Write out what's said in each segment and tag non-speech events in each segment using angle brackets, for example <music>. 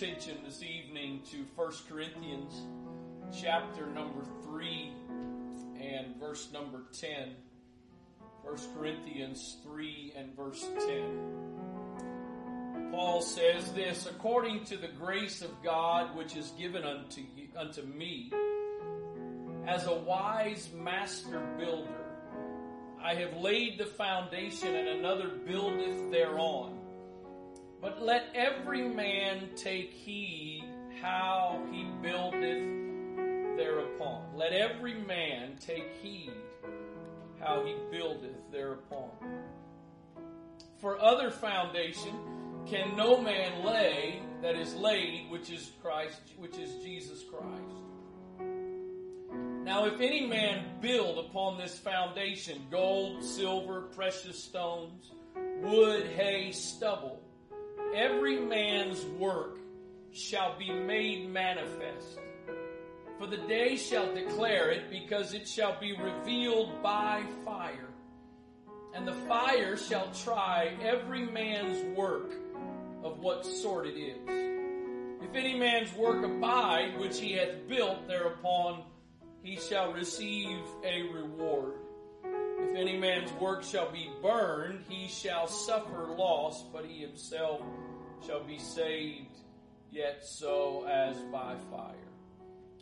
attention this evening to 1 Corinthians chapter number 3 and verse number 10. 1 Corinthians 3 and verse 10. Paul says this, according to the grace of God which is given unto, unto me, as a wise master builder, I have laid the foundation and another buildeth thereon. But let every man take heed how he buildeth thereupon. Let every man take heed how he buildeth thereupon. For other foundation can no man lay that is laid, which is Christ, which is Jesus Christ. Now, if any man build upon this foundation gold, silver, precious stones, wood, hay, stubble, every man's work shall be made manifest. For the day shall declare it, because it shall be revealed by fire. And the fire shall try every man's work of what sort it is. If any man's work abide, which he hath built thereupon, he shall receive a reward. If any man's work shall be burned, he shall suffer loss, but he himself shall be saved, yet so as by fire.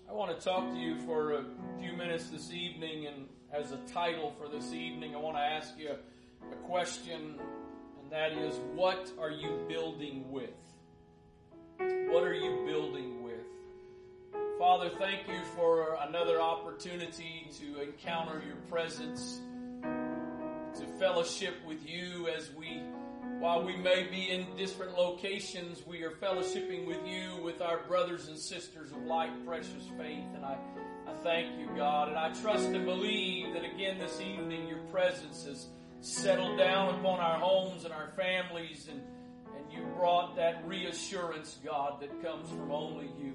I want to talk to you for a few minutes this evening, and as a title for this evening, I want to ask you a question, and that is, what are you building with? What are you building with? Father, thank you for another opportunity to encounter your presence, fellowship with you as we, while we may be in different locations, we are fellowshipping with you, with our brothers and sisters of like precious faith. And I, I thank you, God. And I trust and believe that again this evening your presence has settled down upon our homes and our families and, and you brought that reassurance, God, that comes from only you.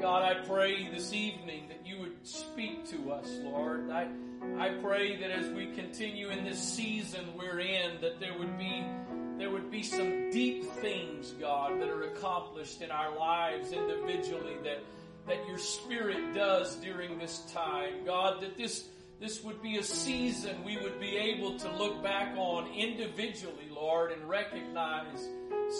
God, I pray this evening that you would speak to us, Lord. I, I pray that as we continue in this season we're in, that there would be there would be some deep things, God, that are accomplished in our lives individually that that your spirit does during this time. God, that this this would be a season we would be able to look back on individually, Lord, and recognize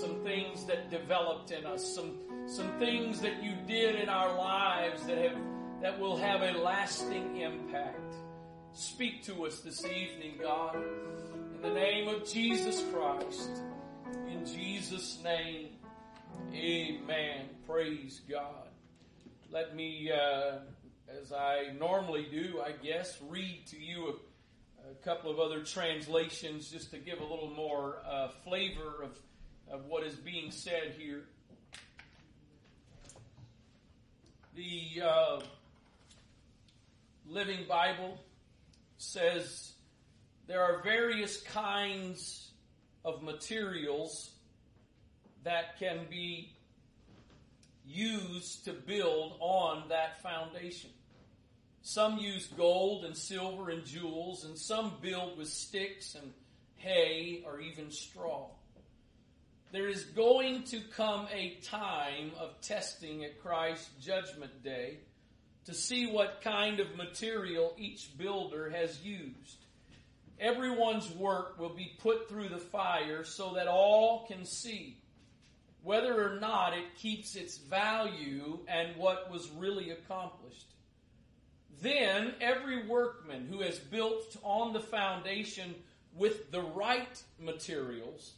some things that developed in us, some some things that you did in our lives that have that will have a lasting impact. Speak to us this evening, God. In the name of Jesus Christ. In Jesus' name. Amen. Praise God. Let me, uh, as I normally do, I guess, read to you a, a, couple of other translations just to give a little more uh, flavor of, of what is being said here. The uh, Living Bible says there are various kinds of materials that can be used to build on that foundation. Some use gold and silver and jewels, and some build with sticks and hay or even straw. There is going to come a time of testing at Christ's judgment day to see what kind of material each builder has used. Everyone's work will be put through the fire so that all can see whether or not it keeps its value and what was really accomplished. Then every workman who has built on the foundation with the right materials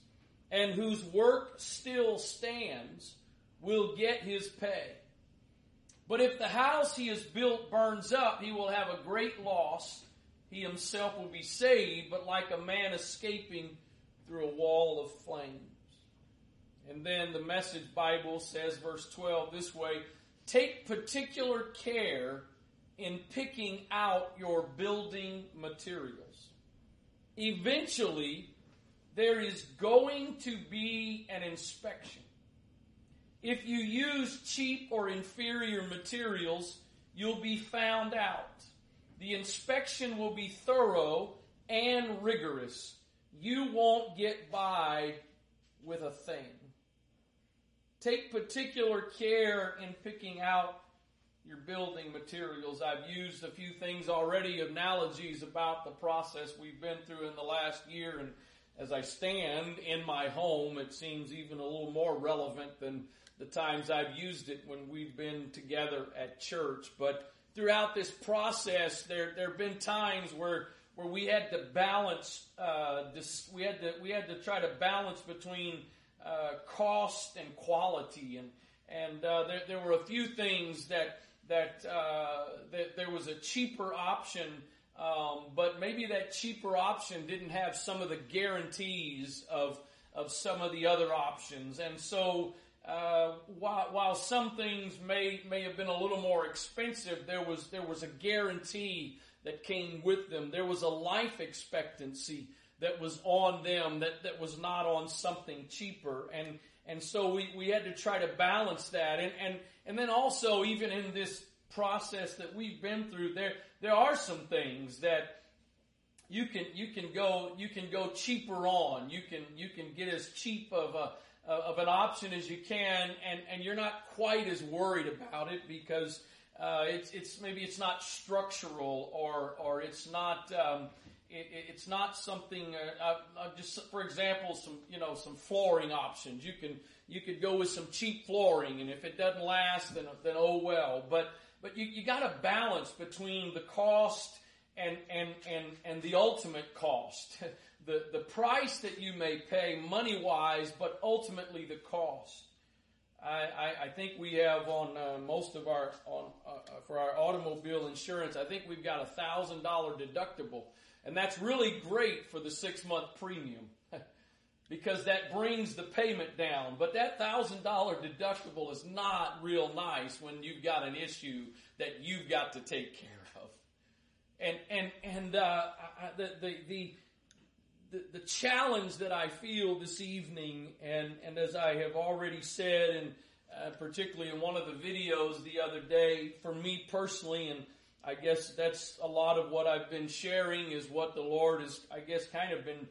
and whose work still stands will get his pay. But if the house he has built burns up, he will have a great loss. He himself will be saved, but like a man escaping through a wall of flames. And then the message Bible says, verse 12, this way Take particular care in picking out your building materials. Eventually, there is going to be an inspection. If you use cheap or inferior materials, you'll be found out. The inspection will be thorough and rigorous. You won't get by with a thing. take particular care in picking out your building materials. I've used a few things already, analogies about the process we've been through in the last year. And as I stand in my home, it seems even a little more relevant than the times I've used it when we've been together at church. But throughout this process, there, there have been times where where we had to balance uh, this, we had to we had to try to balance between uh, cost and quality and and uh, there, there were a few things that that uh, that there was a cheaper option um, but maybe that cheaper option didn't have some of the guarantees of of some of the other options and so uh, while, while some things may may have been a little more expensive there was there was a guarantee that came with them. There was a life expectancy that was on them that, that was not on something cheaper. And, and so we, we had to try to balance that. And, and, and then also, even in this process that we've been through, there, there are some things that you can, you can go, you can go cheaper on. You can, you can get as cheap of a, of an option as you can, and, and you're not quite as worried about it because uh, it's, it's maybe it's not structural or or it's not um, it, it's not something. Uh, uh, uh, just for example, some you know some flooring options. You can you could go with some cheap flooring, and if it doesn't last, then then oh well. But but you, you got to balance between the cost and and and and the ultimate cost. <laughs> the the price that you may pay money wise, but ultimately the cost. I, I, think we have on uh, most of our on uh, for our automobile insurance. I think we've got a thousand dollar deductible, and that's really great for the six month premium <laughs> because that brings the payment down. But that thousand dollar deductible is not real nice when you've got an issue that you've got to take care of. And and and uh, the the the the, the challenge that I feel this evening, and, and as I have already said, and uh, particularly in one of the videos the other day, for me personally, and I guess that's a lot of what I've been sharing is what the Lord has, I guess, kind of been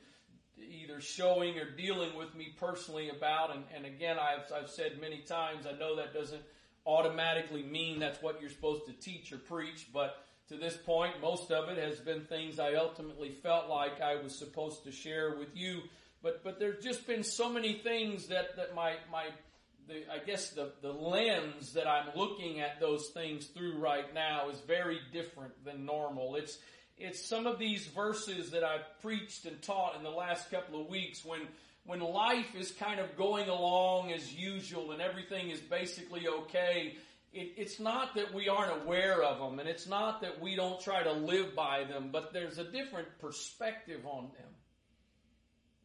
either showing or dealing with me personally about. And, and again, I've, I've said many times, I know that doesn't automatically mean that's what you're supposed to teach or preach, but to this point, most of it has been things I ultimately felt like I was supposed to share with you. But, but there's just been so many things that, that my, my, the, I guess the, the lens that I'm looking at those things through right now is very different than normal. It's, it's some of these verses that I've preached and taught in the last couple of weeks when, when life is kind of going along as usual and everything is basically okay it, it's not that we aren't aware of them and it's not that we don't try to live by them, but there's a different perspective on them.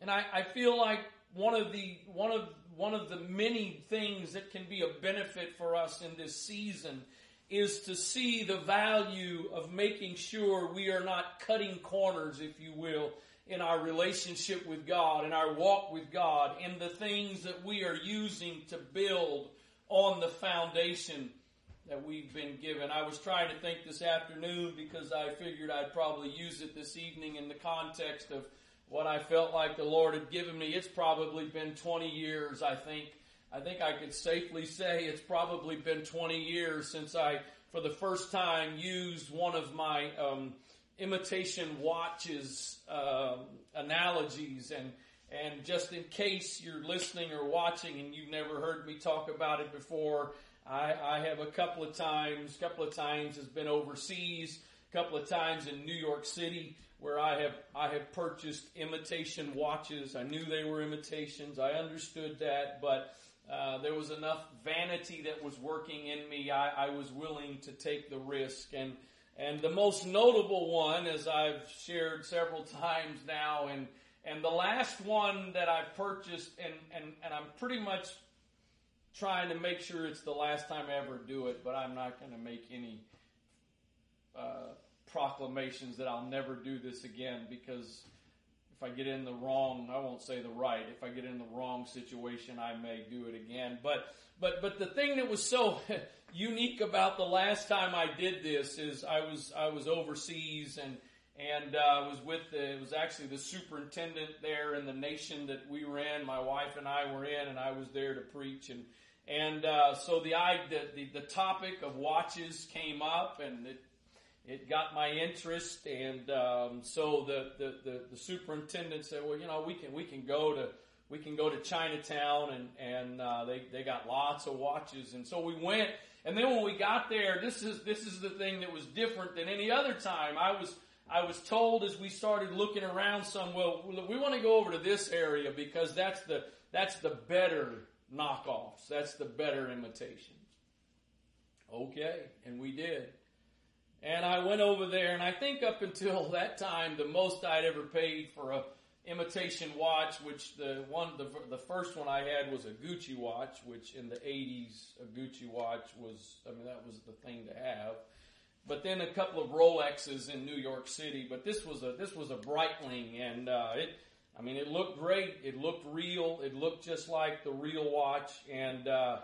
And I, I feel like one of the, one of, one of the many things that can be a benefit for us in this season is to see the value of making sure we are not cutting corners, if you will, in our relationship with God, in our walk with God, in the things that we are using to build on the foundation that we've been given. I was trying to think this afternoon because I figured I'd probably use it this evening in the context of what I felt like the Lord had given me. It's probably been 20 years, I think. I think I could safely say it's probably been 20 years since I, for the first time, used one of my um, imitation watches uh, analogies and and just in case you're listening or watching and you've never heard me talk about it before, I, I have a couple of times, couple of times has been overseas, couple of times in New York City where I have, I have purchased imitation watches. I knew they were imitations. I understood that, but uh, there was enough vanity that was working in me. I, I was willing to take the risk. And, and the most notable one, as I've shared several <laughs> times now, and, and the last one that I've purchased, and, and, and I'm pretty much trying to make sure it's the last time I ever do it, but I'm not going to make any uh, proclamations that I'll never do this again because if I get in the wrong, I won't say the right. If I get in the wrong situation, I may do it again. But but but the thing that was so <laughs> unique about the last time I did this is I was I was overseas and and uh, I was with the, it was actually the superintendent there in the nation that we were in. My wife and I were in, and I was there to preach. And And uh, so the, the, the topic of watches came up, and it it got my interest. And um, so the, the, the the superintendent said, "Well, you know, we can we can go to we can go to Chinatown, and and uh, they they got lots of watches." And so we went. And then when we got there, this is this is the thing that was different than any other time. I was I was told as we started looking around some, well, we want to go over to this area because that's the that's the better knockoffs. That's the better imitation. Okay, and we did. And I went over there, and I think up until <laughs> that time, the most I'd ever paid for a imitation watch, which the one, the, the first one I had was a Gucci watch, which in the 80s, a Gucci watch was, I mean, that was the thing to have. But then a couple of Rolexes in New York City, but this was a, this was a Breitling, and, uh, it, I mean, it looked great. It looked real. It looked just like the real watch, and, uh,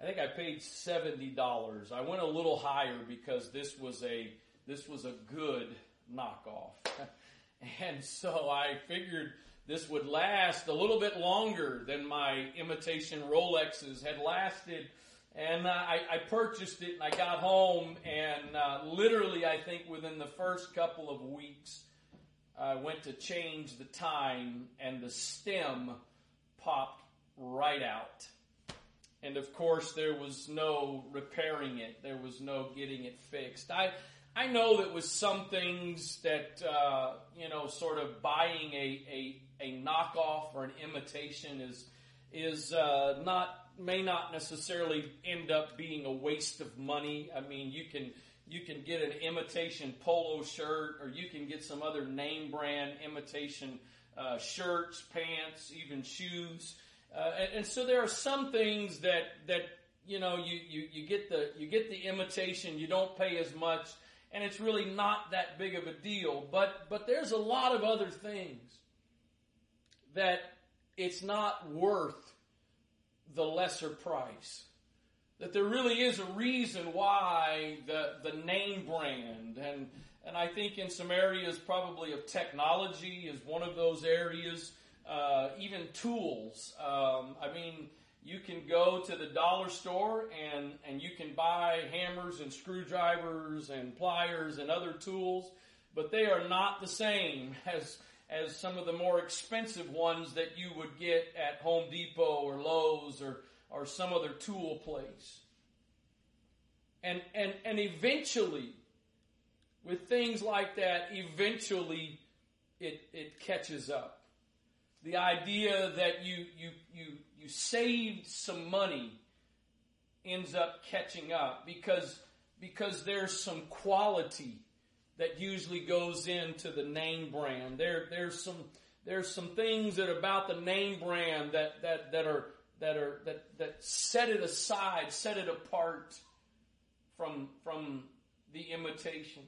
I think I paid $70. I went a little higher because this was a, this was a good knockoff. <laughs> And so I figured this would last a little bit longer than my imitation Rolexes had lasted. And I, I purchased it and I got home and uh, literally I think within the first couple of weeks I went to change the time and the stem popped right out. And of course there was no repairing it. There was no getting it fixed. I, I know that with some things that, uh, you know, sort of buying a, a, a knockoff or an imitation is, is, uh, not, may not necessarily end up being a waste of money. I mean, you can, you can get an imitation polo shirt or you can get some other name brand imitation, uh, shirts, pants, even shoes. Uh, and, and so there are some things that, that, you know, you, you, you get the, you get the imitation, you don't pay as much, and it's really not that big of a deal. But, but there's a lot of other things that it's not worth the lesser price. That there really is a reason why the, the name brand and, and I think in some areas probably of technology is one of those areas, uh, even tools. Um, I mean, you can go to the dollar store and, and you can buy hammers and screwdrivers and pliers and other tools, but they are not the same <laughs> as, as some of the more expensive ones that you would get at Home Depot or Lowe's or, or some other tool place. And, and, and eventually, with things like that, eventually it, it catches up. The idea that you, you, you, you saved some money ends up catching up because because there's some quality that usually goes into the name brand. There there's some there's some things that about the name brand that that that are that are that that set it aside, set it apart from from the imitations.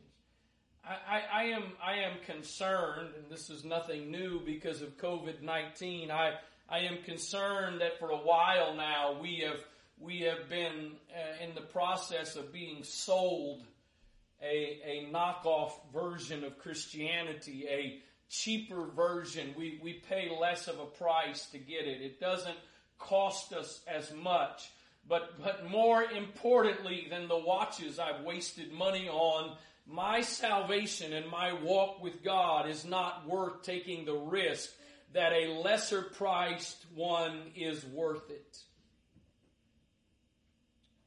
I, I, I am I am concerned, and this is nothing new because of COVID nineteen. I I am concerned that for a while now we have we have been uh, in the process of being sold a, a knockoff version of Christianity, a cheaper version. We, we pay less of a price to get it. It doesn't cost us as much. But, but more importantly than the watches I've wasted money on, my salvation and my walk with God is not worth taking the risk that a lesser priced one is worth it.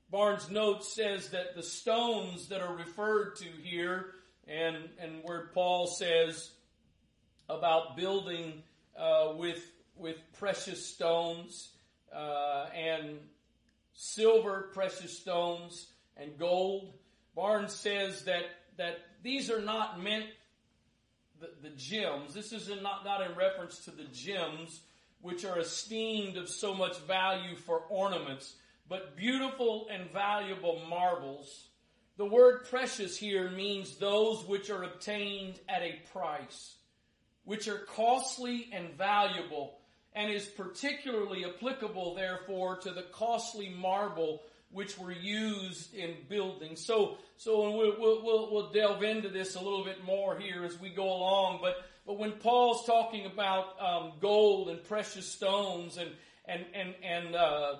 Barnes' note says that the stones that are referred to here, and, and where Paul says about building uh, with, with precious stones uh, and silver, precious stones, and gold, Barnes says that, that these are not meant the, the gems. This is not, not in reference to the gems which are esteemed of so much value for ornaments, but beautiful and valuable marbles. The word precious here means those which are obtained at a price, which are costly and valuable, and is particularly applicable, therefore, to the costly marble which were used in building. So, so we'll, we'll, we'll, delve into this a little bit more here as we go along. But, but when Paul's talking about um, gold and precious stones and and and and uh,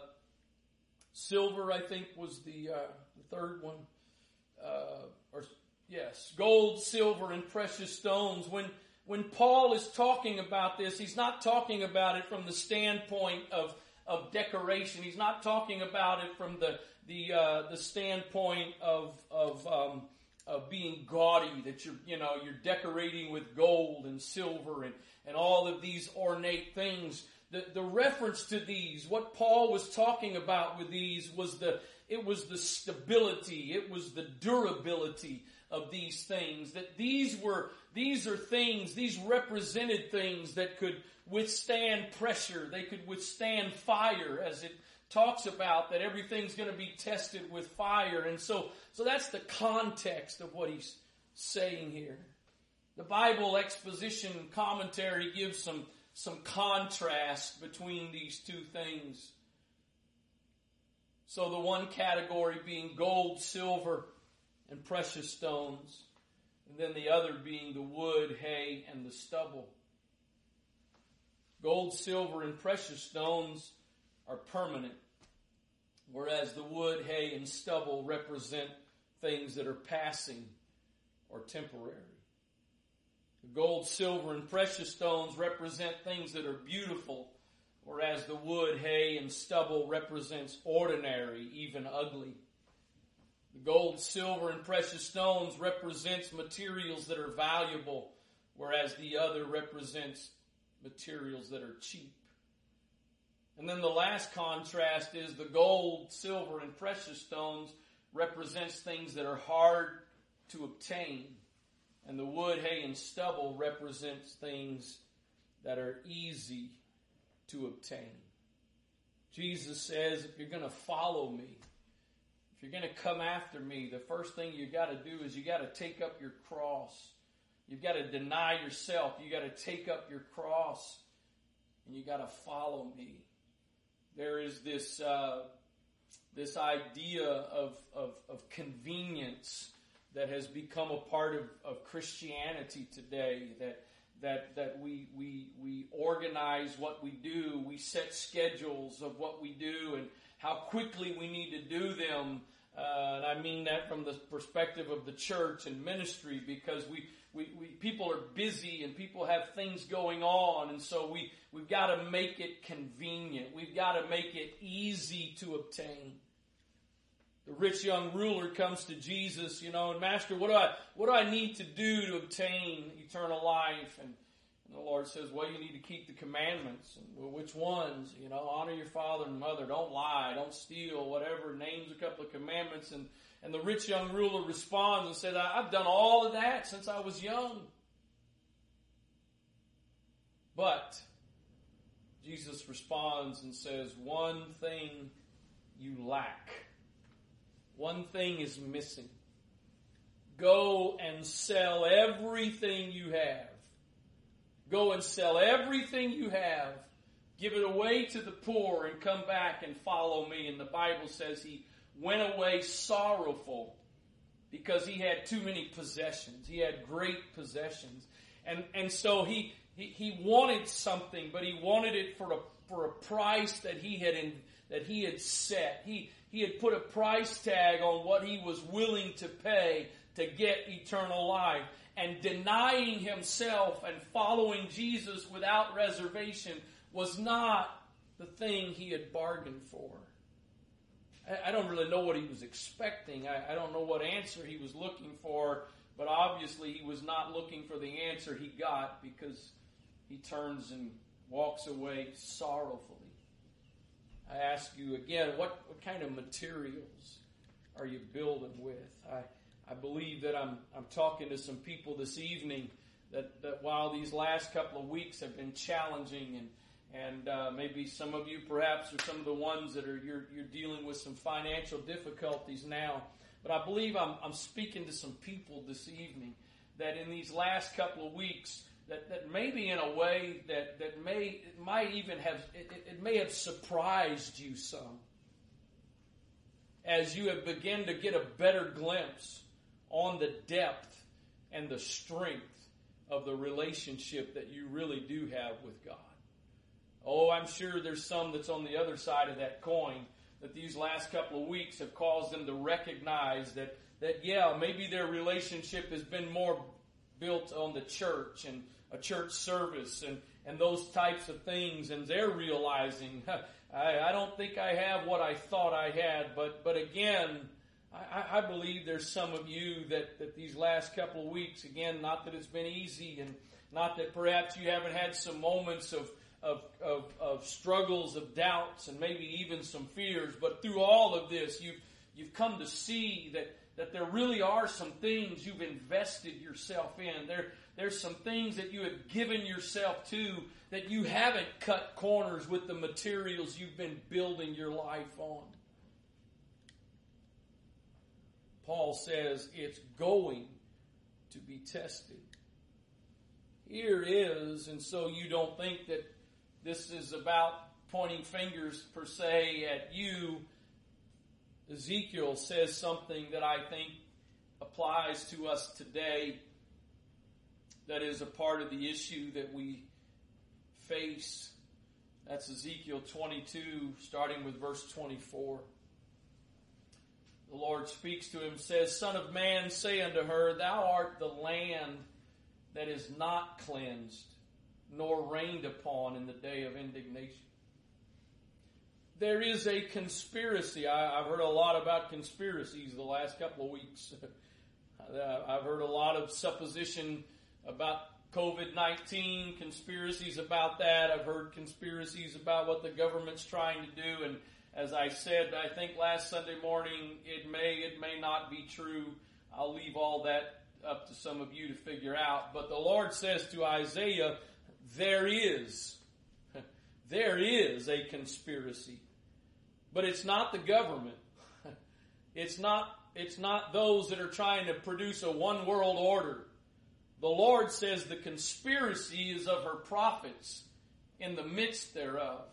Silver, I think, was the, uh, the third one. Uh, or yes, gold, silver, and precious stones. When when Paul is talking about this, he's not talking about it from the standpoint of of decoration. He's not talking about it from the the uh, the standpoint of of um, of being gaudy. That you're you know you're decorating with gold and silver and and all of these ornate things. The the reference to these, what Paul was talking about with these was the it was the stability, it was the durability of these things. That these were these are things, these represented things that could withstand pressure, they could withstand fire as it talks about that everything's going to be tested with fire. And so, so that's the context of what he's saying here. The Bible exposition commentary gives some, some contrast between these two things. So the one category being gold, silver, and precious stones, and then the other being the wood, hay, and the stubble. Gold, silver, and precious stones are permanent, whereas the wood, hay, and stubble represent things that are passing or temporary. The gold, silver, and precious stones represent things that are beautiful, whereas the wood, hay, and stubble represents ordinary, even ugly. Gold, silver, and precious stones represents materials that are valuable, whereas the other represents materials that are cheap. And then the last contrast is the gold, silver, and precious stones represents things that are hard to obtain. And the wood, hay, and stubble represents things that are easy to obtain. Jesus says, if you're going to follow me, you're going to come after me, the first thing you got to do is you got to take up your cross. You've got to deny yourself. You got to take up your cross and you got to follow me. There is this, uh, this idea of, of, of convenience that has become a part of, of Christianity today that that that we we we organize what we do, we set schedules of what we do and how quickly we need to do them. Uh, and I mean that from the perspective of the church and ministry because we, we, we people are busy and people have things going on and so we, we've got to make it convenient. We've got to make it easy to obtain. The rich young ruler comes to Jesus, you know, and Master, what do I, what do I need to do to obtain eternal life? And, and the Lord says, well, you need to keep the commandments. And, well, which ones? You know, honor your father and mother, don't lie, don't steal, whatever, names a couple of commandments. And, and the rich young ruler responds and says, I've done all of that since I was young. But Jesus responds and says, one thing you lack. One thing is missing. Go and sell everything you have. Go and sell everything you have. Give it away to the poor and come back and follow me. And the Bible says he went away sorrowful because he had too many possessions. He had great possessions. And, and so he, he, he wanted something, but he wanted it for a, for a price that he had in, that he had set. He, he had put a price tag on what he was willing to pay to get eternal life. And denying himself and following Jesus without reservation was not the thing he had bargained for. I, don't really know what he was expecting. I, don't know what answer he was looking for, but obviously he was not looking for the answer he got because he turns and walks away sorrowfully. I ask you again, what, what kind of materials are you building with? I, I believe that I'm, I'm talking to some people this evening that, that while these last couple of weeks have been challenging and, and uh, maybe some of you perhaps are some of the ones that are you're, you're dealing with some financial difficulties now. But I believe I'm, I'm speaking to some people this evening that in these last couple of weeks that, that maybe in a way that, that may might even have it, it may have surprised you some as you have begun to get a better glimpse on the depth and the strength of the relationship that you really do have with God. Oh, I'm sure there's some that's on the other side of that coin that these last couple of weeks have caused them to recognize that, that yeah, maybe their relationship has been more built on the church and a church service and, and those types of things, and they're realizing, <laughs> I, I don't think I have what I thought I had, but, but again, I, I believe there's some of you that, that these last couple of weeks, again, not that it's been easy and not that perhaps you haven't had some moments of, of, of, of struggles, of doubts, and maybe even some fears, but through all of this, you've, you've come to see that, that there really are some things you've invested yourself in. There, there's some things that you have given yourself to that you haven't cut corners with the materials you've been building your life on. Paul says it's going to be tested. Here is, and so you don't think that this is about pointing fingers per se at you. Ezekiel says something that I think applies to us today that is a part of the issue that we face. That's Ezekiel 22, starting with verse 24. The Lord speaks to him, says, Son of man, say unto her, Thou art the land that is not cleansed, nor rained upon in the day of indignation. There is a conspiracy. I, have heard a lot about conspiracies the last couple of weeks. <laughs> Uh, I've heard a lot of supposition about COVID 19, conspiracies about that. I've heard conspiracies about what the government's trying to do. And as I said, I think last Sunday morning, it may, it may not be true. I'll leave all that up to some of you to figure out. But the Lord says to Isaiah, there is, <laughs> there is a conspiracy. But it's not the government. <laughs> It's not, it's not those that are trying to produce a one world order. The Lord says the conspiracy is of her prophets in the midst thereof.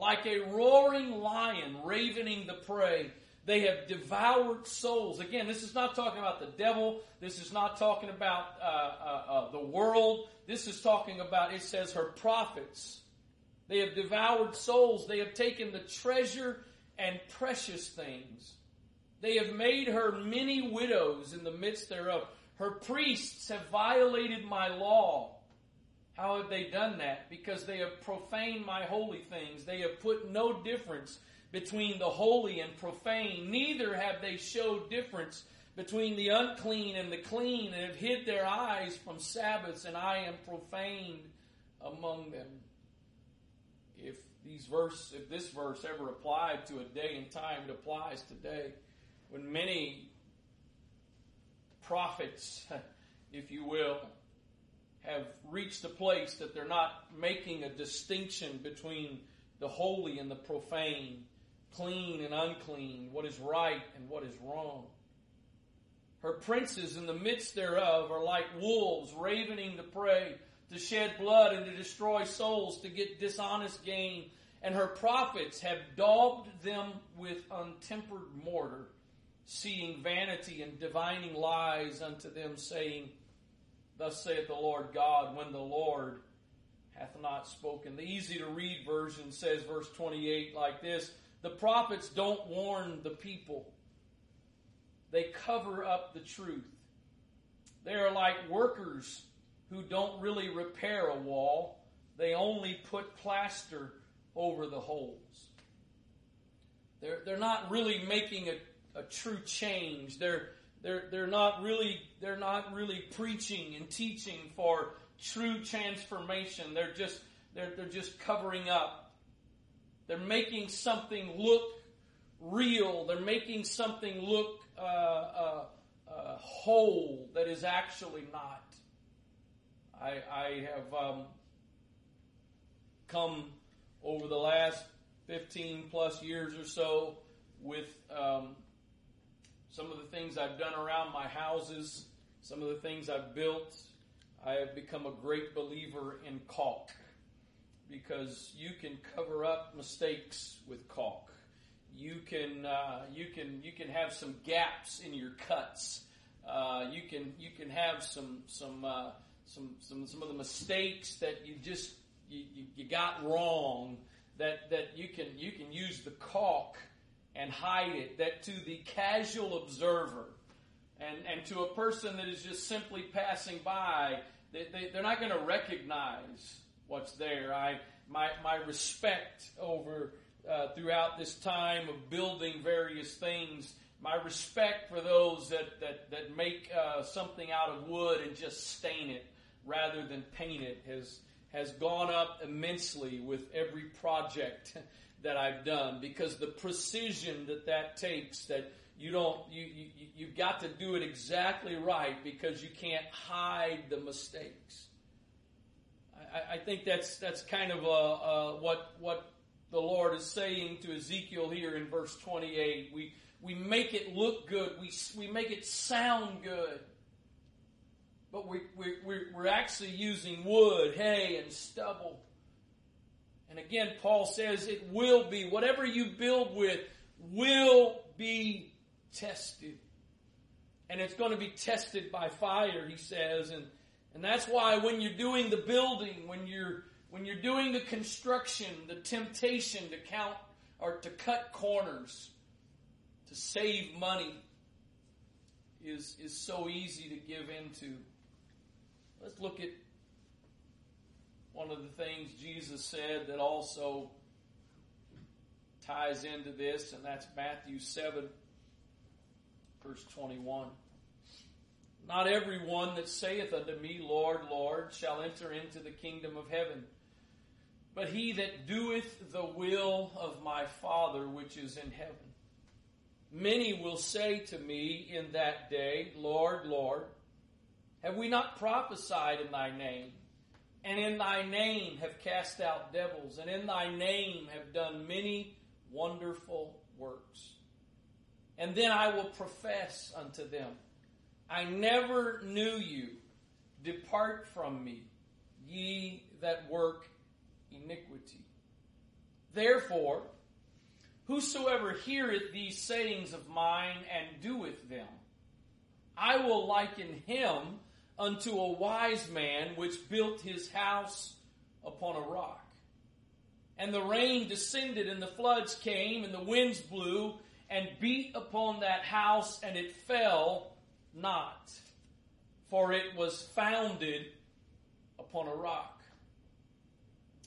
Like a roaring lion ravening the prey, they have devoured souls. Again, this is not talking about the devil. This is not talking about uh, uh, uh, the world. This is talking about, it says, her prophets. They have devoured souls. They have taken the treasure and precious things. They have made her many widows in the midst thereof. Her priests have violated my law. How have they done that? Because they have profaned my holy things. They have put no difference between the holy and profane. Neither have they showed difference between the unclean and the clean, and have hid their eyes from Sabbaths, and I am profaned among them. If these verse, if this verse ever applied to a day and time, it applies today. When many prophets, <laughs> if you will, have reached a place that they're not making a distinction between the holy and the profane, clean and unclean, what is right and what is wrong. Her princes in the midst thereof are like wolves ravening the prey to shed blood and to destroy souls to get dishonest gain. And her prophets have daubed them with untempered mortar seeing vanity and divining lies unto them, saying, Thus saith the Lord God, when the Lord hath not spoken. The easy to read version says, verse 28, like this The prophets don't warn the people, they cover up the truth. They are like workers who don't really repair a wall, they only put plaster over the holes. They're, they're not really making a a true change. They're they're they're not really they're not really preaching and teaching for true transformation. They're just they're they're just covering up. They're making something look real. They're making something look uh, uh, uh, whole that is actually not. I I have um, come over the last fifteen plus years or so with um, some of the things I've done around my houses, some of the things I've built, I have become a great believer in caulk because you can cover up mistakes with caulk. You can uh, you can you can have some gaps in your cuts. Uh, you can you can have some some uh, some some some of the mistakes that you just you, you, you got wrong that, that you can you can use the caulk and hide it, that to the casual observer and, and to a person that is just simply passing by, they, they, they're not going to recognize what's there. I my my respect over uh, throughout this time of building various things. My respect for those that that that make uh, something out of wood and just stain it rather than paint it has has gone up immensely with every project that I've done because the precision that that takes that you don't you, you you've got to do it exactly right because you can't hide the mistakes. I, I think that's that's kind of a, a, what what the Lord is saying to Ezekiel here in verse 28. We we make it look good. We we make it sound good but we, we, we're actually using wood, hay, and stubble. And again, Paul says it will be, whatever you build with will be tested. And it's going to be tested by fire, he says. And, and that's why when you're doing the building, when you're, when you're doing the construction, the temptation to count or to cut corners, to save money is, is so easy to give into. Let's look at one of the things Jesus said that also ties into this, and that's Matthew 7, verse 21. Not every one that saith unto me, Lord, Lord, shall enter into the kingdom of heaven, but he that doeth the will of my Father which is in heaven. Many will say to me in that day, Lord, Lord, have we not prophesied in thy name? And in thy name have cast out devils, and in thy name have done many wonderful works. And then I will profess unto them, I never knew you. Depart from me, ye that work iniquity. Therefore, whosoever heareth these sayings of mine and doeth them, I will liken him unto a wise man which built his house upon a rock. And the rain descended, and the floods came, and the winds blew, and beat upon that house, and it fell not, for it was founded upon a rock.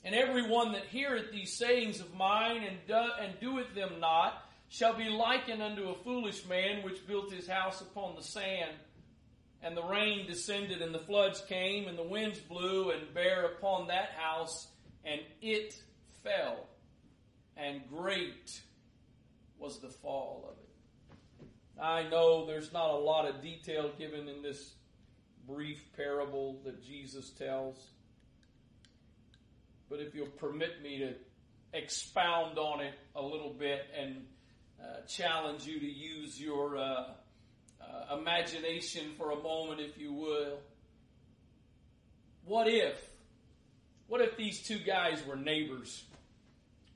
And every one that heareth these sayings of mine and, do, and doeth them not shall be likened unto a foolish man which built his house upon the sand and the rain descended, and the floods came, and the winds blew and bare upon that house, and it fell. And great was the fall of it. I know there's not a lot of detail given in this brief parable that Jesus tells. But if you'll permit me to expound on it a little bit and uh, challenge you to use your uh, uh, imagination for a moment, if you will. What if? What if these two guys were neighbors?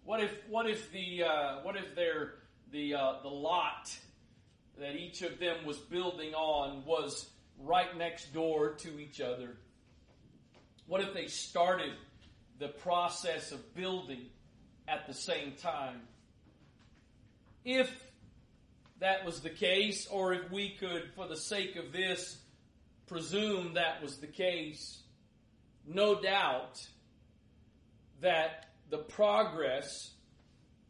What if? What if the? Uh, what if their the uh, the lot that each of them was building on was right next door to each other? What if they started the process of building at the same time? If that was the case, or if we could, for the sake of this, presume that was the case, no doubt that the progress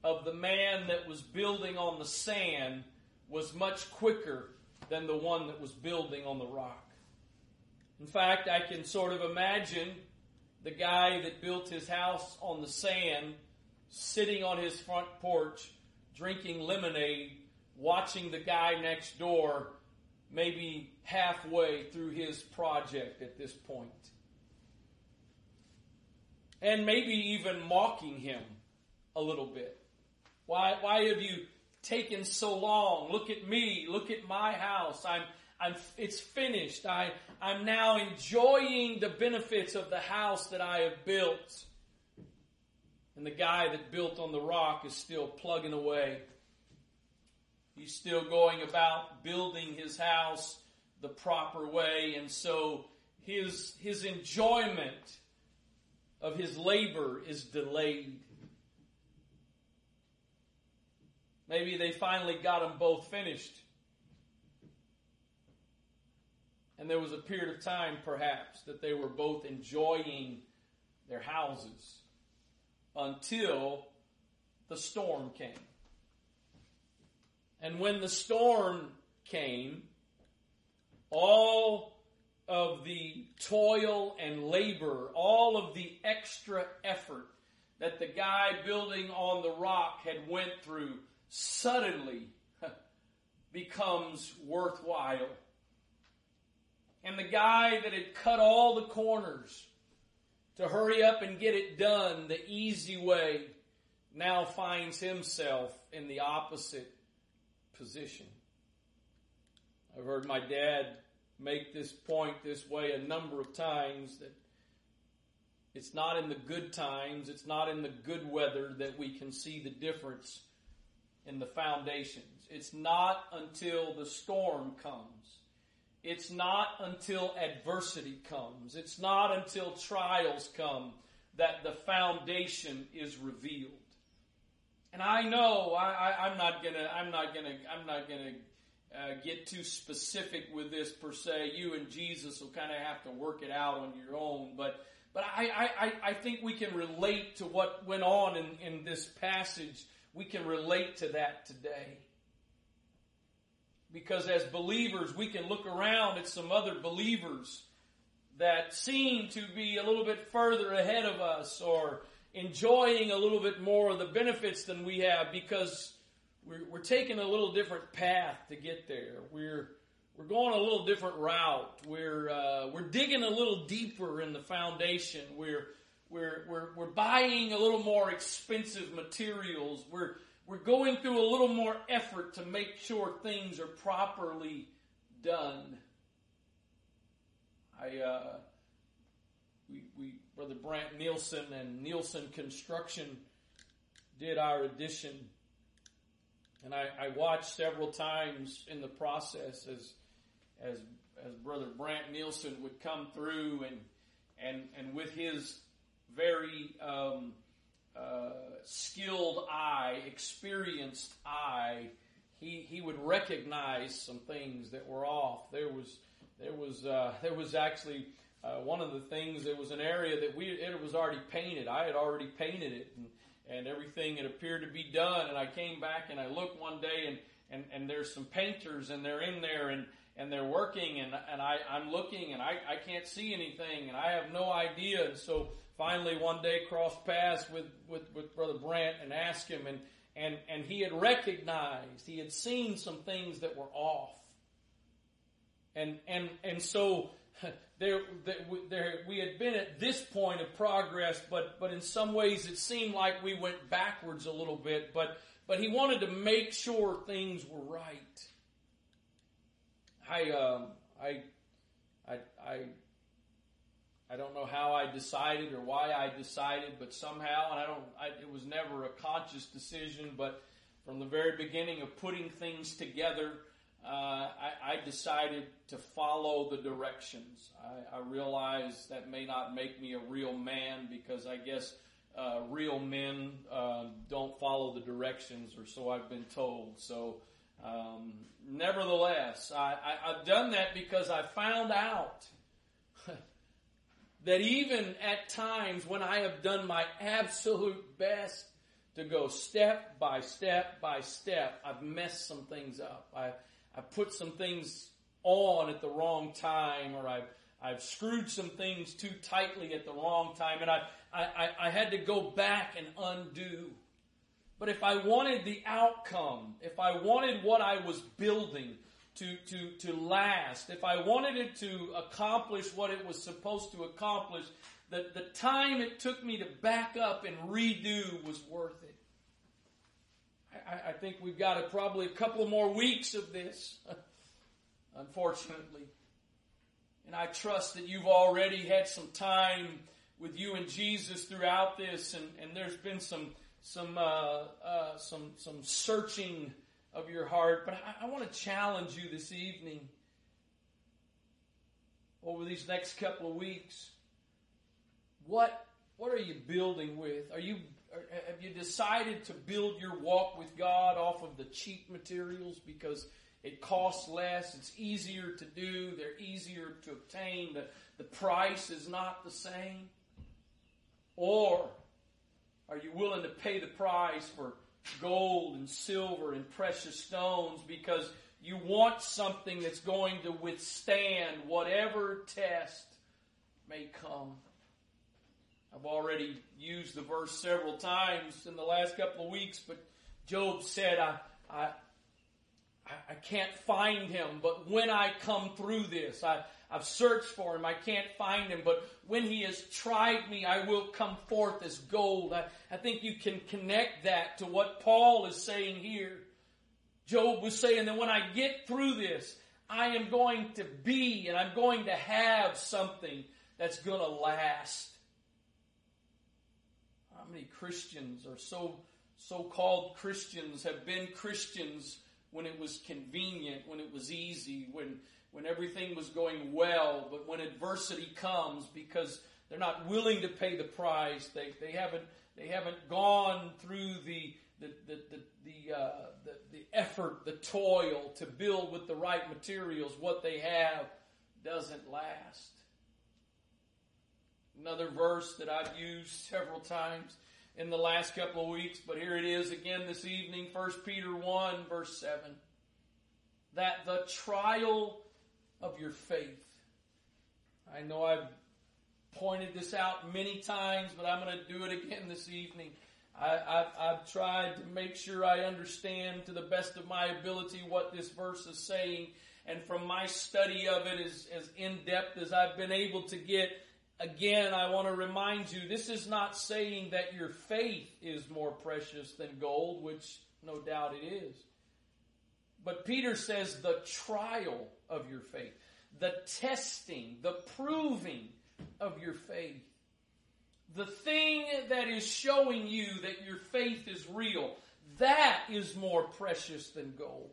of the man that was building on the sand was much quicker than the one that was building on the rock. In fact, I can sort of imagine the guy that built his house on the sand sitting on his front porch drinking lemonade watching the guy next door maybe halfway through his project at this point. And maybe even mocking him a little bit. Why, why have you taken so long? Look at me. Look at my house. I'm, I'm, it's finished. I, I'm now enjoying the benefits of the house that I have built. And the guy that built on the rock is still plugging away He's still going about building his house the proper way, and so his, his enjoyment of his labor is delayed. Maybe they finally got them both finished. And there was a period of time, perhaps, that they were both enjoying their houses until the storm came. And when the storm came, all of the toil and labor, all of the extra effort that the guy building on the rock had went through suddenly becomes worthwhile. And the guy that had cut all the corners to hurry up and get it done the easy way now finds himself in the opposite position. I've heard my dad make this point this way a number of times that it's not in the good times, it's not in the good weather that we can see the difference in the foundations. It's not until the storm comes. It's not until adversity comes. It's not until trials come that the foundation is revealed. And I know I, am not gonna, I'm not gonna, I'm not gonna uh, get too specific with this per se. You and Jesus will kind of have to work it out on your own. But, but I, I, I think we can relate to what went on in, in this passage. We can relate to that today. Because as believers, we can look around at some other believers that seem to be a little bit further ahead of us or enjoying a little bit more of the benefits than we have because we're, we're taking a little different path to get there. We're we're going a little different route. We're uh, we're digging a little deeper in the foundation. We're we're we're we're buying a little more expensive materials. We're we're going through a little more effort to make sure things are properly done. I uh, we we brother Brant Nielsen and Nielsen Construction did our addition and I, I watched several times in the process as, as, as Brother Brant Nielsen would come through and, and, and with his very, um, uh, skilled eye, experienced eye, he, he would recognize some things that were off. There was, there was, uh, there was actually, uh, one of the things, there was an area that we, it was already painted. I had already painted it and, and everything had appeared to be done. And I came back and I looked one day and, and, and there's some painters and they're in there and, and they're working and, and I, I'm looking and I, I can't see anything and I have no idea. And so finally one day crossed paths with, with, with Brother Brant and asked him and, and, and he had recognized, he had seen some things that were off. And, and, and so <laughs> there, there, we had been at this point of progress, but, but in some ways it seemed like we went backwards a little bit, but, but he wanted to make sure things were right. I, um, I, I, I, I don't know how I decided or why I decided, but somehow, and I don't, I, it was never a conscious decision, but from the very beginning of putting things together, uh, I, I, decided to follow the directions. I, I realize that may not make me a real man because I guess uh, real men uh, don't follow the directions, or so I've been told. So, um, nevertheless, I, I've done that because I found out <laughs> that even at times when I have done my absolute best to go step by step by step, I've messed some things up. I, I put some things on at the wrong time, or I've I've screwed some things too tightly at the wrong time, and I, I, I had to go back and undo. But if I wanted the outcome, if I wanted what I was building to, to, to last, if I wanted it to accomplish what it was supposed to accomplish, the, the time it took me to back up and redo was worth it. I, I think we've got a, probably a couple more weeks of this, <laughs> unfortunately. And I trust that you've already had some time with you and Jesus throughout this, and, and there's been some some uh, uh, some some searching of your heart. But I, I want to challenge you this evening over these next couple of weeks. What what are you building with? Are you Uh, have you decided to build your walk with God off of the cheap materials because it costs less, it's easier to do, they're easier to obtain, the, the price is not the same? Or are you willing to pay the price for gold and silver and precious stones because you want something that's going to withstand whatever test may come? I've already used the verse several times in the last couple of weeks, but Job said, I, I, I can't find him, but when I come through this, I, I've searched for him, I can't find him, but when he has tried me, I will come forth as gold. I, I think you can connect that to what Paul is saying here. Job was saying that when I get through this, I am going to be and I'm going to have something that's going to last. Many Christians or so so-called Christians have been Christians when it was convenient, when it was easy, when when everything was going well, but when adversity comes because they're not willing to pay the price, they, they haven't they haven't gone through the the the the the, uh, the, the effort, the toil to build with the right materials. What they have doesn't last. Another verse that I've used several times in the last couple of weeks, but here it is again this evening, 1 Peter 1 verse 7. That the trial of your faith. I know I've pointed this out many times, but I'm going to do it again this evening. I, have tried to make sure I understand to the best of my ability what this verse is saying. And from my study of it, as, as in depth as I've been able to get, again, I want to remind you this is not saying that your faith is more precious than gold, which no doubt it is. But Peter says the trial of your faith, the testing, the proving of your faith. The thing that is showing you that your faith is real, that is more precious than gold.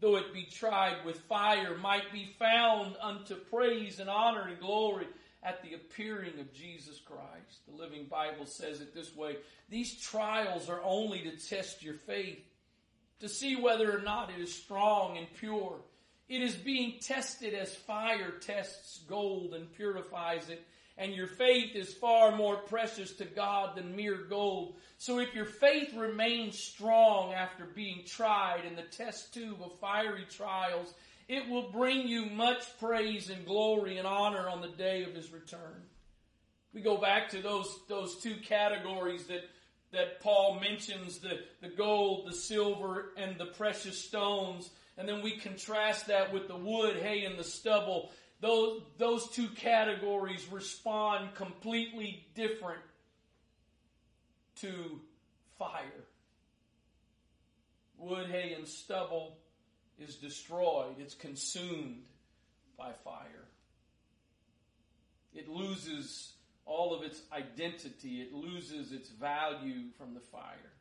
Though it be tried with fire, might be found unto praise and honor and glory at the appearing of Jesus Christ. The Living Bible says it this way These trials are only to test your faith to see whether or not it is strong and pure. It is being tested as fire tests gold and purifies it. And your faith is far more precious to God than mere gold. So if your faith remains strong after being tried in the test tube of fiery trials, it will bring you much praise and glory and honor on the day of his return. We go back to those, those two categories that that Paul mentions the, the gold, the silver, and the precious stones. And then we contrast that with the wood, hay, and the stubble. Those, those two categories respond completely different to fire. Wood, hay, and stubble is destroyed, it's consumed by fire. It loses all of its identity. It loses its value from the fire.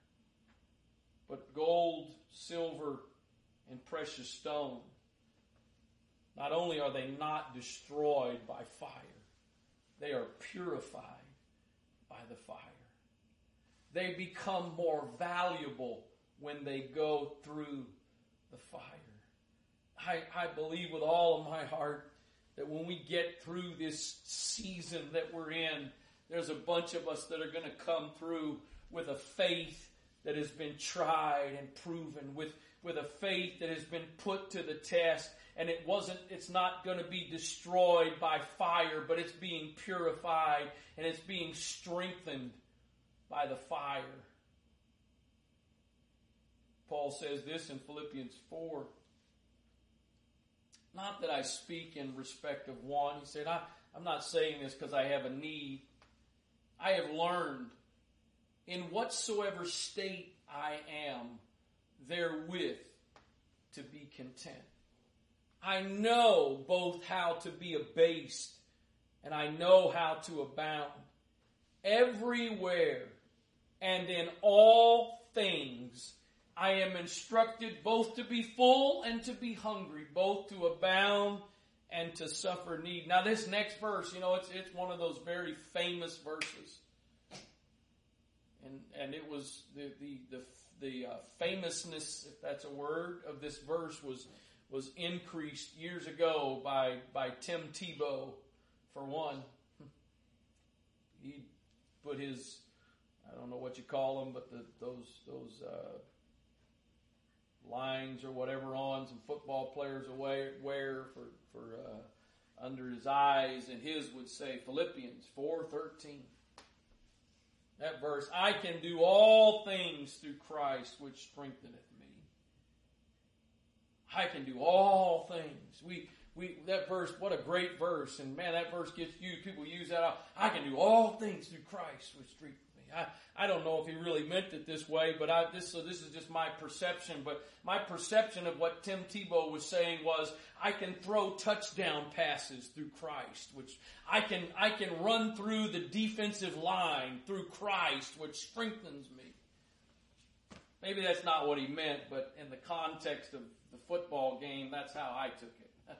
But gold, silver, and precious stone, not only are they not destroyed by fire, they are purified by the fire. They become more valuable when they go through the fire. I, I believe with all of my heart that when we get through this season that we're in, there's a bunch of us that are going to come through with a faith that has been tried and proven, with, with a faith that has been put to the test, and it wasn't, it's not going to be destroyed by fire, but it's being purified and it's being strengthened by the fire. Paul says this in Philippians 4 not that I speak in respect of one. He said, I, I'm not saying this because I have a need. I have learned in whatsoever state I am therewith to be content. I know both how to be abased and I know how to abound. Everywhere and in all things I am instructed both to be full and to be hungry, both to abound and to suffer need. Now this next verse, you know, it's, it's one of those very famous verses. and and it was the the the, the uh, famousness, if that's a word, of this verse was was increased years ago by by Tim Tebow, for one. He put his I don't know what you call them, but the, those those uh, lines or whatever on some football players away wear for for uh, under his eyes, and his would say Philippians four thirteen. That verse, I can do all things through Christ which strengtheneth me. I can do all things. We we that verse, what a great verse, and man, that verse gets used. People use that. I can do all things through Christ which strengtheneth I, I don't know if he really meant it this way, but I, this, so this is just my perception. But my perception of what Tim Tebow was saying was, I can throw touchdown passes through Christ, which I can, I can run through the defensive line through Christ, which strengthens me. Maybe that's not what he meant, but in the context of the football game, that's how I took it. <laughs>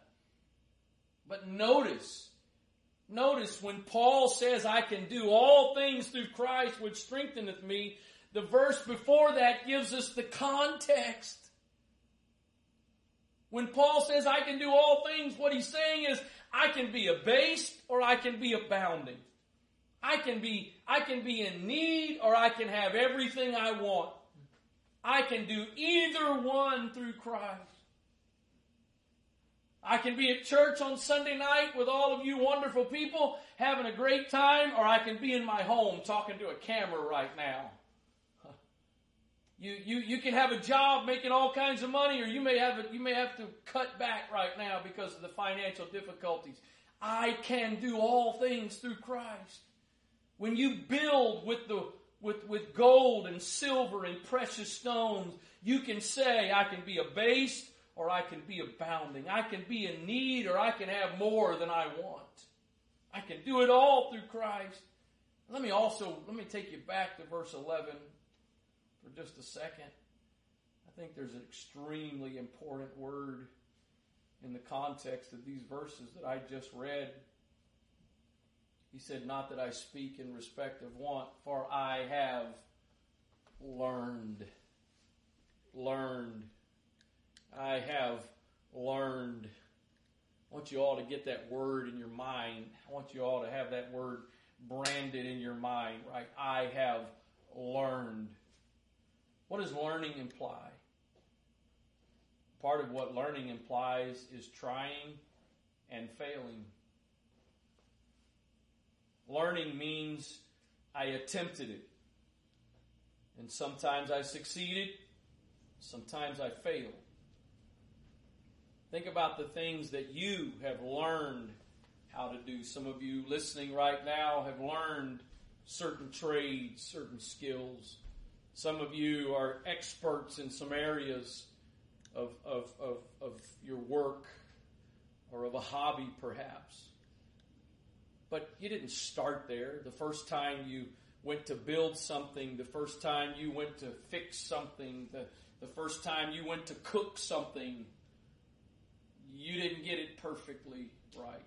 but notice, Notice when Paul says, I can do all things through Christ which strengtheneth me, the verse before that gives us the context. When Paul says, I can do all things, what he's saying is, I can be abased or I can be abounding. I can be, I can be in need or I can have everything I want. I can do either one through Christ. I can be at church on Sunday night with all of you wonderful people having a great time, or I can be in my home talking to a camera right now. <laughs> You, you, you can have a job making all kinds of money, or you may have a, you may have to cut back right now because of the financial difficulties. I can do all things through Christ. When you build with the with, with gold and silver and precious stones, you can say, I can be abased or I can be abounding. I can be in need or I can have more than I want. I can do it all through Christ. Let me also, let me take you back to verse 11 for just a second. I think there's an extremely important word in the context of these verses that I just read. He said, Not that I speak in respect of want, for I have learned. Learned I have learned. I want you all to get that word in your mind. I want you all to have that word branded in your mind, right? I have learned. What does learning imply? Part of what learning implies is trying and failing. Learning means I attempted it. And sometimes I succeeded, sometimes I failed. Think about the things that you have learned how to do. Some of you listening right now have learned certain trades, certain skills. Some of you are experts in some areas of, of, of, of your work or of a hobby, perhaps. But you didn't start there. The first time you went to build something, the first time you went to fix something, the, the first time you went to cook something, you didn't get it perfectly right.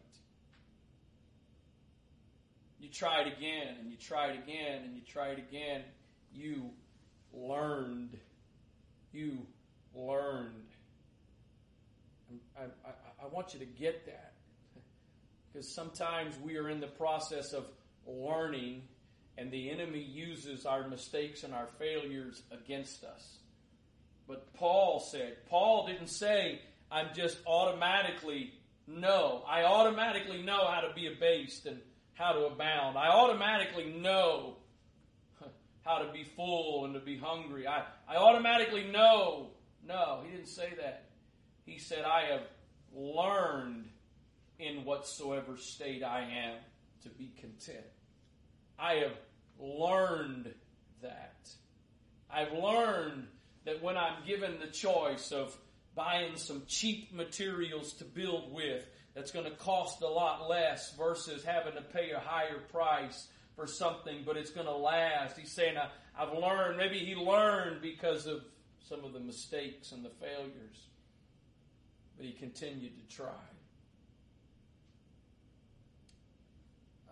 You tried again, and you tried again, and you tried again. You learned. You learned. I, I, I want you to get that. <laughs> Because sometimes we are in the process of learning, and the enemy uses our mistakes and our failures against us. But Paul said, Paul didn't say, I'm just automatically know. I automatically know how to be abased and how to abound. I automatically know <laughs> how to be full and to be hungry. I, I automatically know. No, he didn't say that. He said, I have learned in whatsoever state I am to be content. I have learned that. I've learned that when I'm given the choice of buying some cheap materials to build with that's going to cost a lot less versus having to pay a higher price for something, but it's going to last. He's saying, I've learned, maybe he learned because of some of the mistakes and the failures, but he continued to try.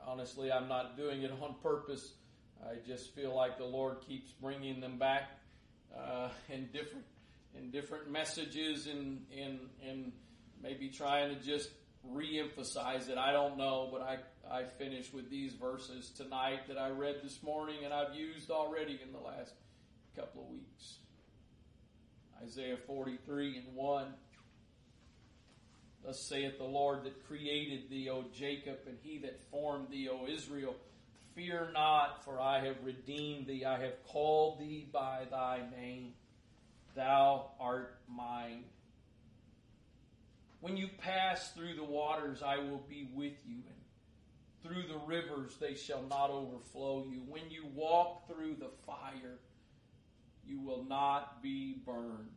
Honestly, I'm not doing it on purpose. I just feel like the Lord keeps bringing them back uh, in different in different messages and and and maybe trying to just re-emphasize it. I don't know, but I I finish with these verses tonight that I read this morning and I've used already in the last couple of weeks. Isaiah 43 and 1. Thus saith the Lord that created thee, O Jacob, and he that formed thee, O Israel. Fear not, for I have redeemed thee. I have called thee by thy name. Thou art mine. When you pass through the waters, I will be with you, and through the rivers, they shall not overflow you. When you walk through the fire, you will not be burned,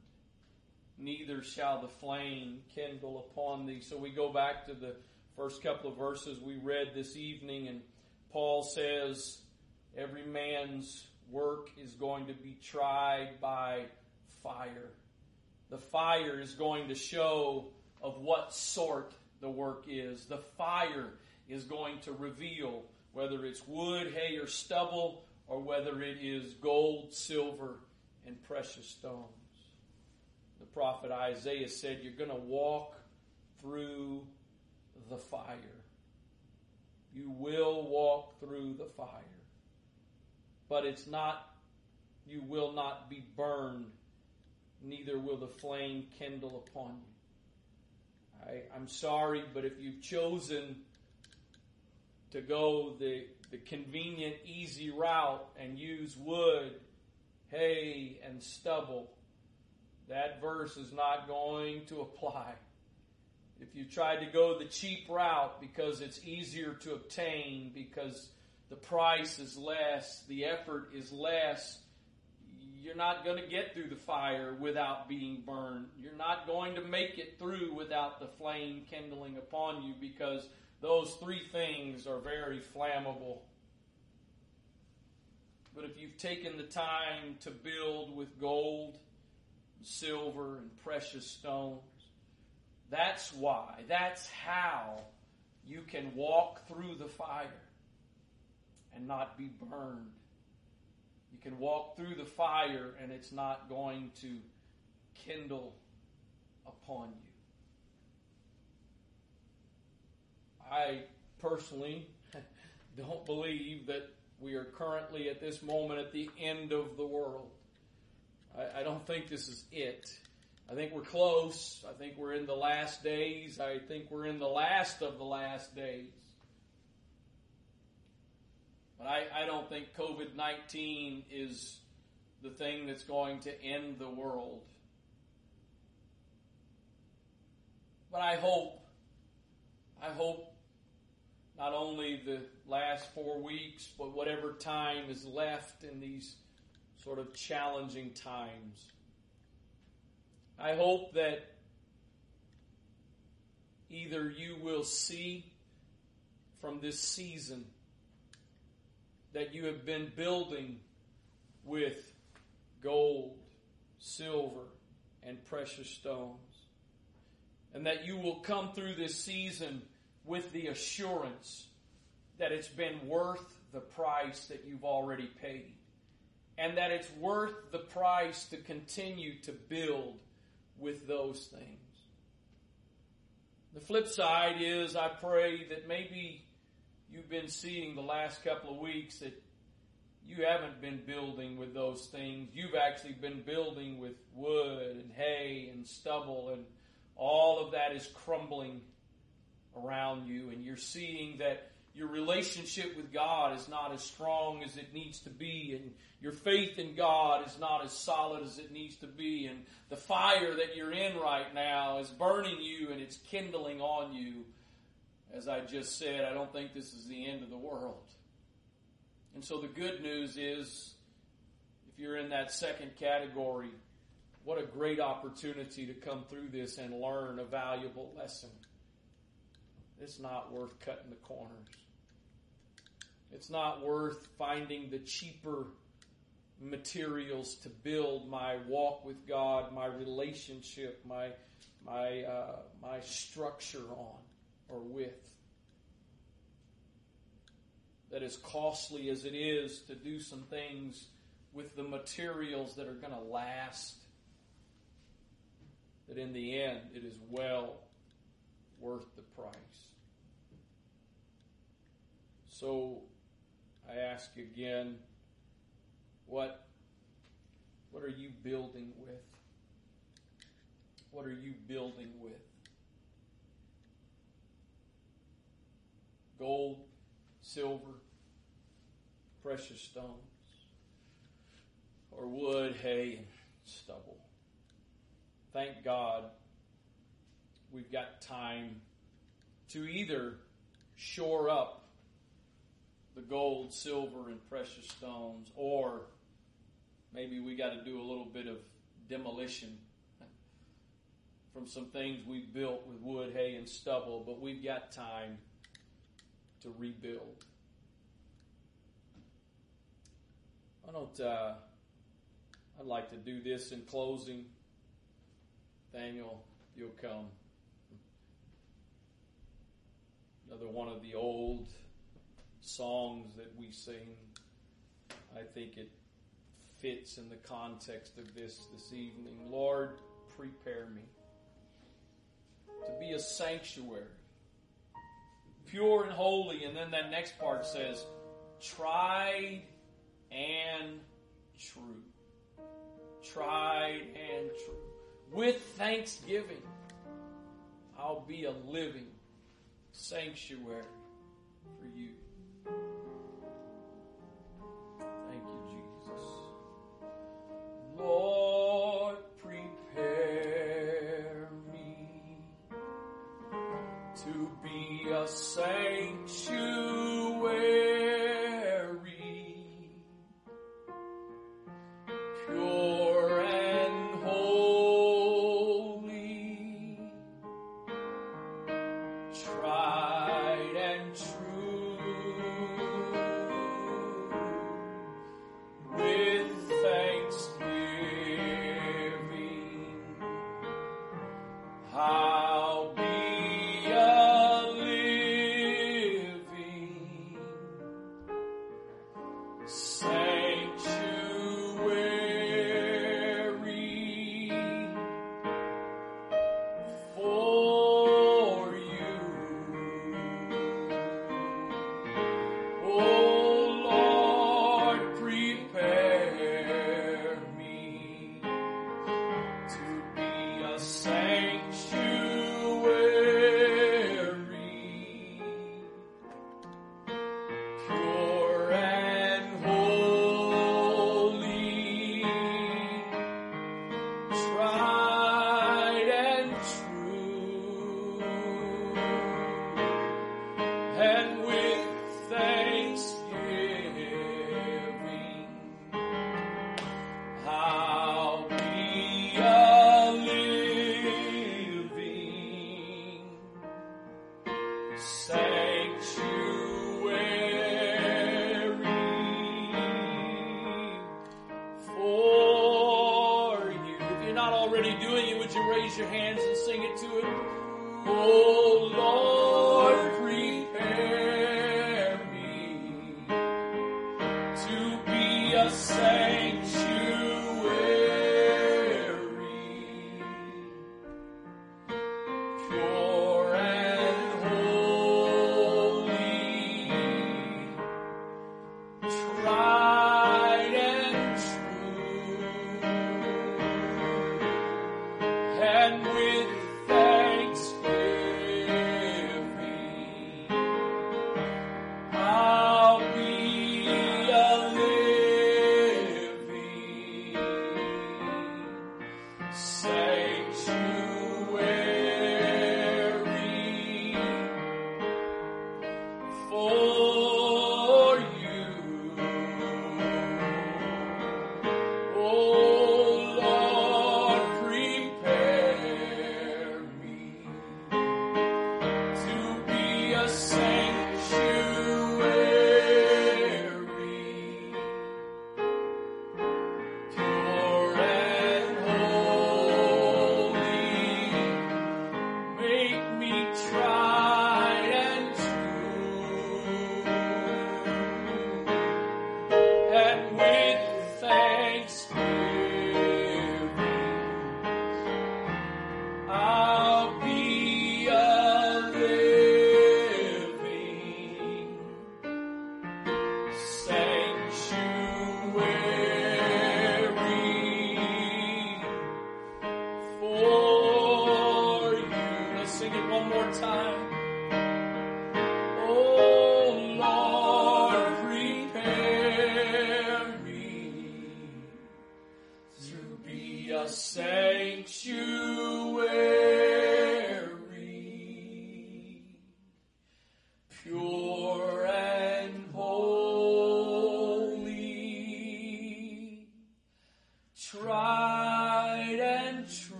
neither shall the flame kindle upon thee. So we go back to the first couple of verses we read this evening, and Paul says, Every man's work is going to be tried by fire. The fire is going to show of what sort the work is. The fire is going to reveal whether it's wood, hay, or stubble, or whether it is gold, silver, and precious stones. The prophet Isaiah said, You're going to walk through the fire. You will walk through the fire. But it's not, you will not be burned, neither will the flame kindle upon you. I, I'm sorry, but if you've chosen to go the, the convenient, easy route and use wood hay and stubble, that verse is not going to apply. If you tried to go the cheap route because it's easier to obtain, because the price is less, the effort is less, you're not going to get through the fire without being burned. You're not going to make it through without the flame kindling upon you because those three things are very flammable. But if you've taken the time to build with gold, silver, and precious stones, that's why, that's how you can walk through the fire and not be burned. Can walk through the fire and it's not going to kindle upon you. I personally <laughs> don't believe that we are currently at this moment at the end of the world. I, I don't think this is it. I think we're close. I think we're in the last days. I think we're in the last of the last days. But I, I don't think COVID 19 is the thing that's going to end the world. But I hope, I hope not only the last four weeks, but whatever time is left in these sort of challenging times. I hope that either you will see from this season that you have been building with gold, silver, and precious stones. And that you will come through this season with the assurance that it's been worth the price that you've already paid. And that it's worth the price to continue to build with those things. The flip side is I pray that maybe you've been seeing the last couple of weeks that you haven't been building with those things. You've actually been building with wood and hay and stubble, and all of that is crumbling around you, and you're seeing that your relationship with God is not as strong as it needs to be, and your faith in God is not as solid as it needs to be, and the fire that you're in right now is burning you and it's kindling on you. As I just said, I don't think this is the end of the world. And so the good news is, if you're in that second category, what a great opportunity to come through this and learn a valuable lesson. It's not worth cutting the corners. It's not worth finding the cheaper materials to build my walk with God, my relationship, my my uh, my structure on or with. that as costly as it is to do some things with the materials that are going to last, that in the end it is well worth the price. So I ask again, what what are you building with? What are you building with? Gold, silver, precious stones, or wood, hay, and stubble. Thank God we've got time to either shore up the gold, silver, and precious stones, or maybe we got to do a little bit of demolition from some things we've built with wood, hay, and stubble, but we've got time to rebuild. I don't, uh, I'd like to do this in closing. Daniel, you'll come. Another one of the old songs that we sing. I think it fits in the context of this this evening. Lord, prepare me to be a sanctuary, pure and holy. And then that next part says, tried and true. Tried and true. With thanksgiving, I'll be a living sanctuary a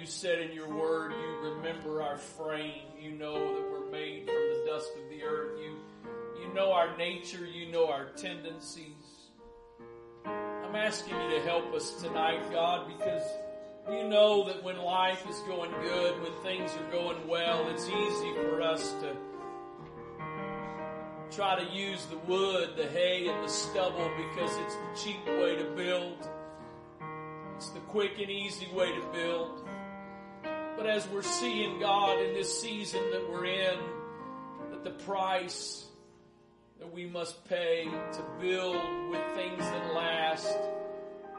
you said in your word, you remember our frame. You know that we're made from the dust of the earth. You, you know our nature. You know our tendencies. I'm asking you to help us tonight, God, because you know that when life is going good, when things are going well, it's easy for us to try to use the wood, the hay, and the stubble because it's the cheap way to build. It's the quick and easy way to build. But as we're seeing God in this season that we're in, that the price that we must pay to build with things that last,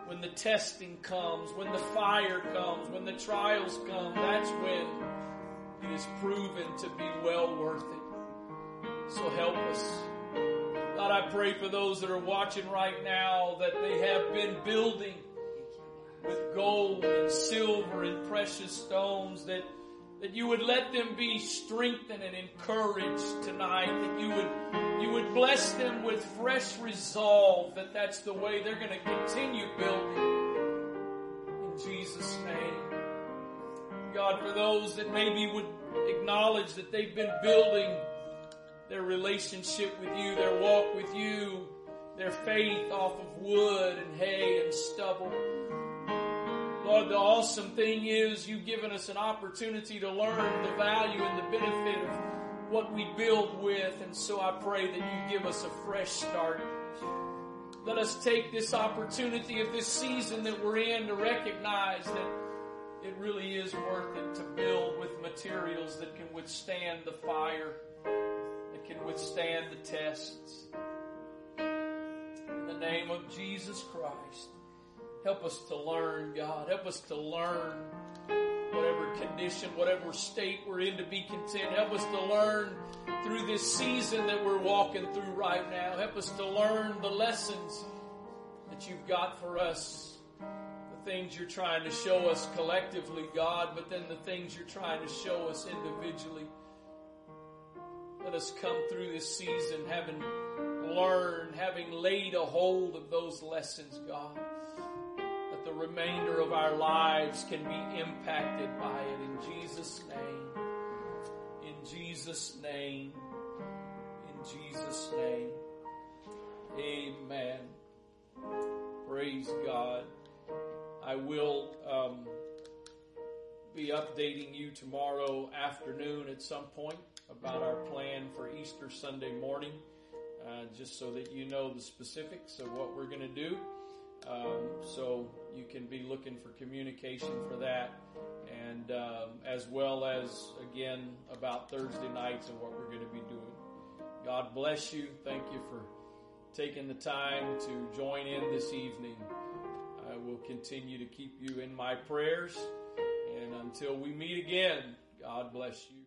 when the testing comes, when the fire comes, when the trials come, that's when it is proven to be well worth it. So help us. God, I pray for those that are watching right now that they have been building with gold and silver and precious stones that that you would let them be strengthened and encouraged tonight that you would you would bless them with fresh resolve that that's the way they're going to continue building in Jesus name God for those that maybe would acknowledge that they've been building their relationship with you, their walk with you, their faith off of wood and hay and stubble. Lord, the awesome thing is you've given us an opportunity to learn the value and the benefit of what we build with. And so I pray that you give us a fresh start. Let us take this opportunity of this season that we're in to recognize that it really is worth it to build with materials that can withstand the fire that can withstand the tests. In the name of Jesus Christ, help us to learn, God. Help us to learn whatever condition, whatever state we're in to be content. Help us to learn through this season that we're walking through right now. Help us to learn the lessons that you've got for us. The things you're trying to show us collectively, God, but then the things you're trying to show us individually. Let us come through this season having learned, having laid a hold of those lessons, God. Remainder of our lives can be impacted by it in Jesus' name. In Jesus' name. In Jesus' name. Amen. Praise God. I will um, be updating you tomorrow afternoon at some point about our plan for Easter Sunday morning, uh, just so that you know the specifics of what we're going to do. Um, so you can be looking for communication for that, and um, as well as again about Thursday nights and what we're going to be doing. God bless you. Thank you for taking the time to join in this evening. I will continue to keep you in my prayers. And until we meet again, God bless you.